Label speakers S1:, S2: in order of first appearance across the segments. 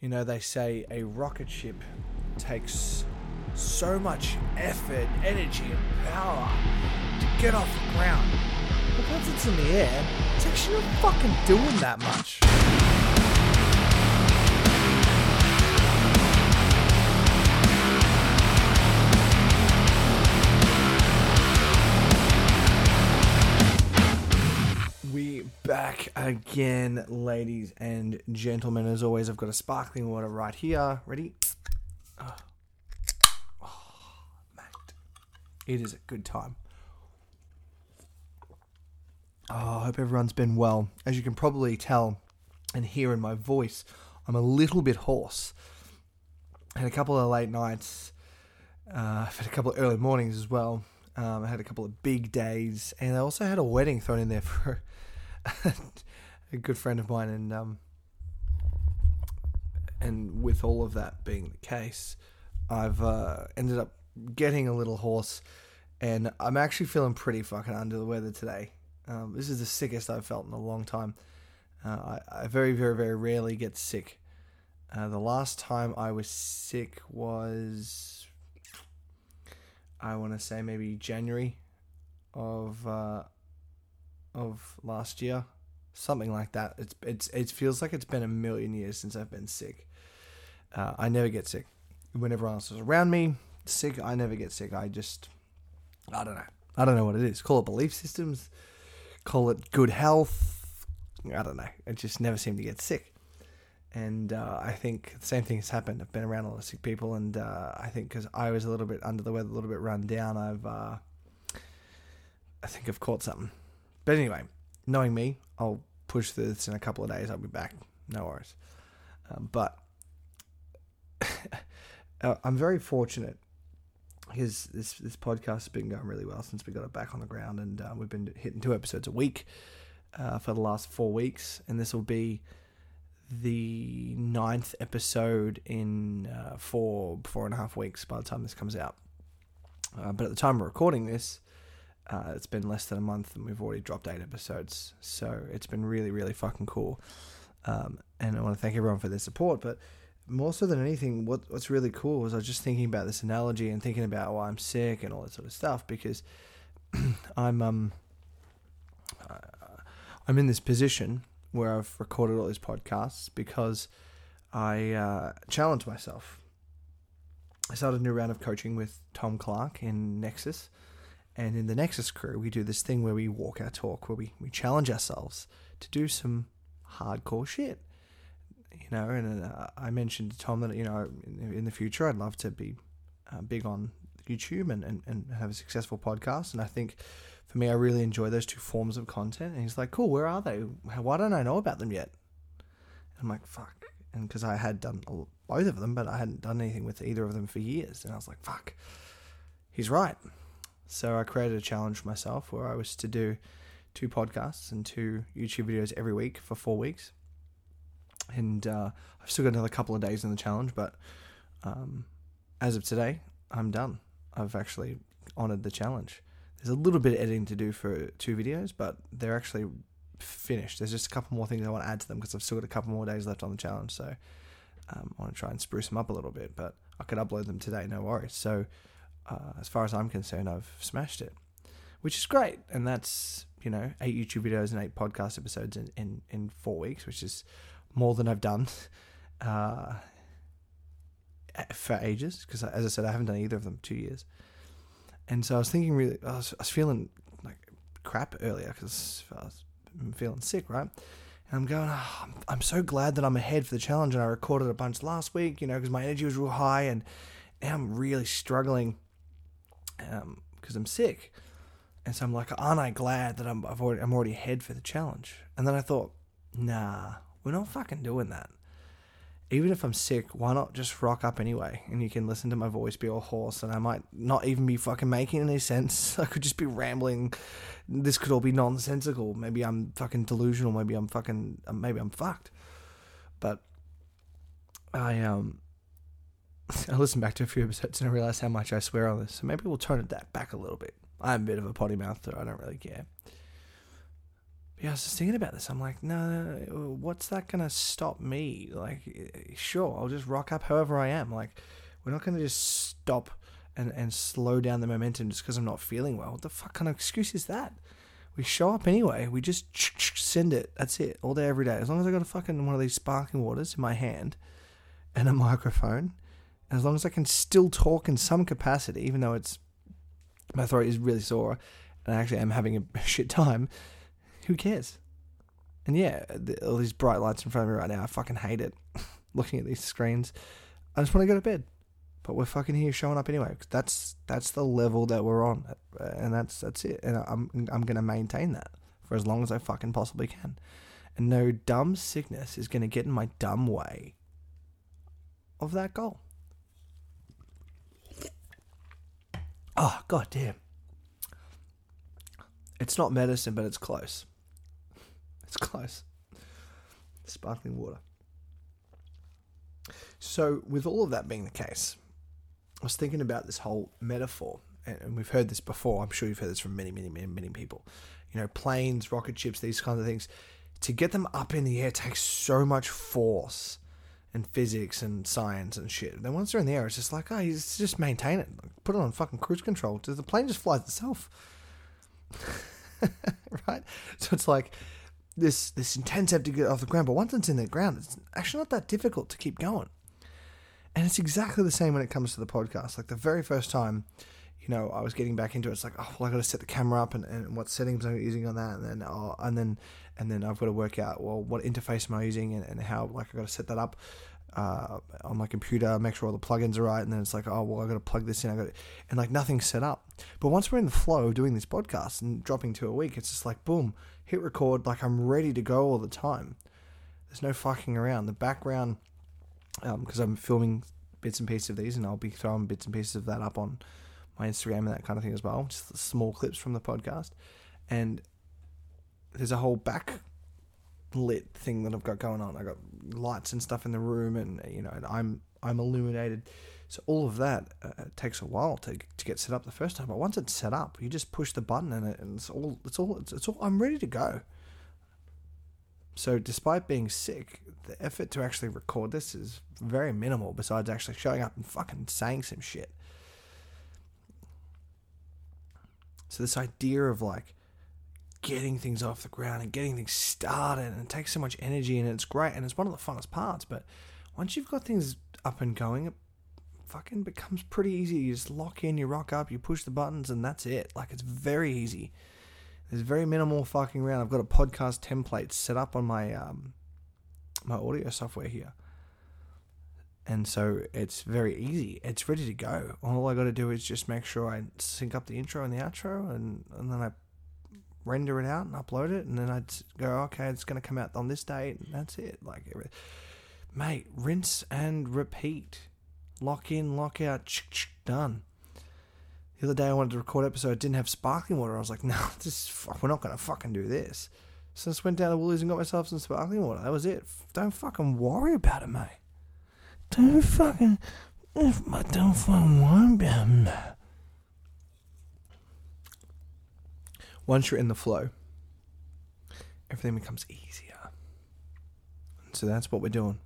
S1: You know, they say a rocket ship takes so much effort, energy, and power to get off the ground. But once it's in the air, it's actually not fucking doing that much. Back again, ladies and gentlemen. As always, I've got a sparkling water right here. Ready? Oh, Oh, mate. It is a good time. Oh, I hope everyone's been well. As you can probably tell and hear in my voice, I'm a little bit hoarse. Had a couple of late nights. Uh, I've had a couple of early mornings as well. Um, I had a couple of big days, and I also had a wedding thrown in there for a good friend of mine. And um, and with all of that being the case, I've uh, ended up getting a little hoarse, and I'm actually feeling pretty fucking under the weather today. Um, this is the sickest I've felt in a long time. Uh, I, I very, very, very rarely get sick. Uh, the last time I was sick was, I want to say maybe January of uh, of last year, something like that. It's it's it feels like it's been a million years since I've been sick. Uh, I never get sick. When everyone else is around me sick, I never get sick. I just, I don't know. I don't know what it is. Call it belief systems. Call it good health. I don't know. I just never seem to get sick. And uh, I think the same thing has happened. I've been around a lot of sick people, and uh, I think because I was a little bit under the weather, a little bit run down, I've, uh, I think I've caught something. But anyway, knowing me, I'll push this in a couple of days. I'll be back. No worries. Um, but uh, I'm very fortunate because this this podcast has been going really well since we got it back on the ground, and uh, we've been hitting two episodes a week uh, for the last four weeks, and this will be the ninth episode in uh, four four and a half weeks by the time this comes out. Uh, but at the time of recording this, uh, it's been less than a month, and we've already dropped eight episodes, so it's been really really fucking cool. Um, and I want to thank everyone for their support, but more so than anything, what what's really cool is I was just thinking about this analogy and thinking about why I'm sick and all that sort of stuff because I'm um I'm in this position where I've recorded all these podcasts because I uh, challenged myself. I started a new round of coaching with Tom Clark in Nexus, and in the Nexus crew, we do this thing where we walk our talk, where we we challenge ourselves to do some hardcore shit you know, and uh, I mentioned to Tom that you know in, in the future I'd love to be uh, big on YouTube and, and, and have a successful podcast. And I think for me, I really enjoy those two forms of content. And he's like, "Cool, where are they? Why don't I know about them yet?" And I'm like, "Fuck," and because I had done both of them, but I hadn't done anything with either of them for years, and I was like, "Fuck," he's right. So I created a challenge for myself where I was to do two podcasts and two YouTube videos every week for four weeks and uh, I've still got another couple of days in the challenge, but um, as of today, I'm done. I've actually honored the challenge. There's a little bit of editing to do for two videos, but they're actually finished. There's just a couple more things I want to add to them because I've still got a couple more days left on the challenge, so um, I want to try and spruce them up a little bit. But I could upload them today, no worries. So uh, as far as I'm concerned, I've smashed it, which is great, and that's you know eight YouTube videos and eight podcast episodes in in, in four weeks, which is more than I've done uh, for ages. Because as I said, I haven't done either of them two years. And so I was thinking, really, I was, I was feeling like crap earlier because I was feeling sick, right? And I'm going, oh, I'm, I'm so glad that I'm ahead for the challenge. And I recorded a bunch last week, you know, because my energy was real high, and I'm really struggling because um, I'm sick. And so I'm like, aren't I glad that I'm I've already, I'm already ahead for the challenge? And then I thought, nah, we're not fucking doing that. Even if I'm sick, why not just rock up anyway? And you can listen to my voice be all hoarse, and I might not even be fucking making any sense. I could just be rambling. This could all be nonsensical. Maybe I'm fucking delusional. Maybe I'm fucking. Maybe I'm fucked. But I um. I listened back to a few episodes and I realized how much I swear on this. So maybe we'll tone it that back a little bit. I'm a bit of a potty mouth, so I don't really care. But yeah, I was just thinking about this. I'm like, no, uh, what's that gonna stop me? Like, eh, eh, sure, I'll just rock up however I am. Like, we're not gonna just stop and and slow down the momentum just because I'm not feeling well. What the fuck kind of excuse is that? We show up anyway. We just send it. That's it. All day, every day. As long as I got a fucking one of these sparkling waters in my hand and a microphone, as long as I can still talk in some capacity, even though it's my throat is really sore and I actually am having a shit time, who cares? And yeah, the, all these bright lights in front of me right now, I fucking hate it. Looking at these screens, I just want to go to bed. But we're fucking here showing up anyway. Cause that's that's the level that we're on, uh, and that's that's it. And I'm I'm gonna maintain that for as long as I fucking possibly can. And no dumb sickness is gonna get in my dumb way of that goal. Oh god damn. It's not medicine, but it's close. It's close. Sparkling water. So, with all of that being the case, I was thinking about this whole metaphor, and we've heard this before. I'm sure you've heard this from many, many, many, many people. You know, planes, rocket ships, these kinds of things. To get them up in the air takes so much force and physics and science and shit. Then once they're in the air, it's just like, oh, just maintain it. Put it on fucking cruise control. The plane just flies itself. right? So it's like this this intense effort to get off the ground, but once it's in the ground, it's actually not that difficult to keep going. And it's exactly the same when it comes to the podcast. Like the very first time, you know, I was getting back into it. It's like, oh, well, I got to set the camera up and, and what settings I'm using on that, and then oh, and then and then I've got to work out well what interface am I using and, and how like I got to set that up uh, on my computer, make sure all the plugins are right, and then it's like, oh well, I got to plug this in. I got and like nothing's set up. But once we're in the flow of doing this podcast and dropping to a week, it's just like boom, hit record. Like I'm ready to go all the time. There's no fucking around. The background because um, I'm filming bits and pieces of these, and I'll be throwing bits and pieces of that up on my Instagram and that kind of thing as well. Just small clips from the podcast, and there's a whole back lit thing that I've got going on. I got lights and stuff in the room, and you know, and I'm I'm illuminated. So all of that uh, takes a while to to get set up the first time. But once it's set up, you just push the button, and, it, and it's all it's all it's, it's all. I'm ready to go. So despite being sick, the effort to actually record this is very minimal besides actually showing up and fucking saying some shit. So this idea of like getting things off the ground and getting things started and it takes so much energy and it's great and it's one of the funnest parts, but once you've got things up and going, it fucking becomes pretty easy. You just lock in, you rock up, you push the buttons and that's it. Like it's very easy. There's very minimal fucking around. I've got a podcast template set up on my um, my audio software here. And so it's very easy. It's ready to go. All I got to do is just make sure I sync up the intro and the outro, and, and then I render it out and upload it, and then I'd go, okay, it's going to come out on this date, and that's it. Like, mate, rinse and repeat. Lock in, lock out, done. The other day I wanted to record episode, didn't have sparkling water. I was like, no, this we're not going to fucking do this. So I just went down to Woolies and got myself some sparkling water. That was it. Don't fucking worry about it, mate. Don't fucking, if my don't fucking about it. Once you're in the flow, everything becomes easier. So that's what we're doing.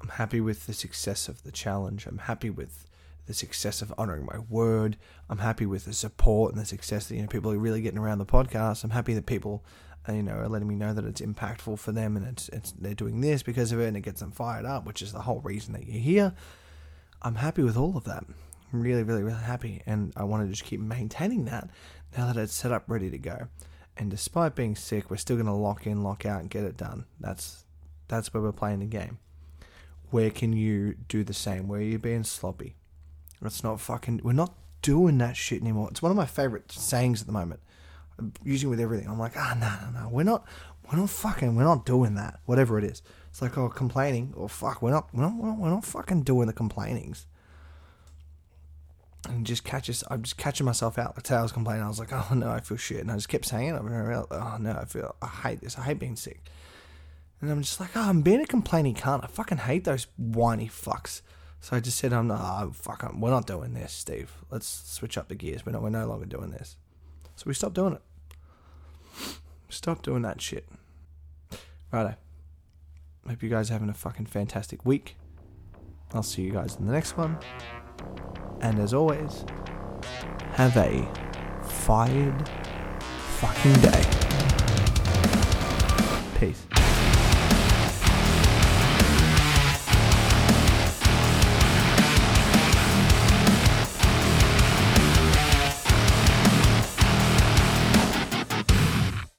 S1: I'm happy with the success of the challenge. I'm happy with the success of honoring my word. I'm happy with the support and the success that you know people are really getting around the podcast. I'm happy that people Uh, you know are letting me know that it's impactful for them and it's it's they're doing this because of it and it gets them fired up, which is the whole reason that you're here. I'm happy with all of that. I'm really, really, really happy, and I want to just keep maintaining that now that it's set up, ready to go. And despite being sick, we're still going to lock in, lock out, and get it done. That's that's where we're playing the game. Where can you do the same? Where are you being sloppy? It's not fucking. We're not doing that shit anymore. It's one of my favorite sayings at the moment. I'm using with everything. I'm like, ah, no, no, no. We're not. We're not fucking. We're not doing that. Whatever it is. It's like, oh, complaining. Or oh, fuck. We're not. We're not. We're not, fucking doing the complainings. And just catches. I'm just catching myself out. Like today I was complaining. I was like, oh no, I feel shit. And I just kept saying it. Oh no, I feel. I hate this. I hate being sick. And I'm just like, oh, I'm being a complaining cunt. I fucking hate those whiny fucks. So I just said, "I'm not. Oh, fuck, I'm, we're not doing this, Steve. Let's switch up the gears. We're not. We're no longer doing this." So we stopped doing it. Stop doing that shit. Righto. Hope you guys are having a fucking fantastic week. I'll see you guys in the next one. And as always, have a fired fucking day. Peace.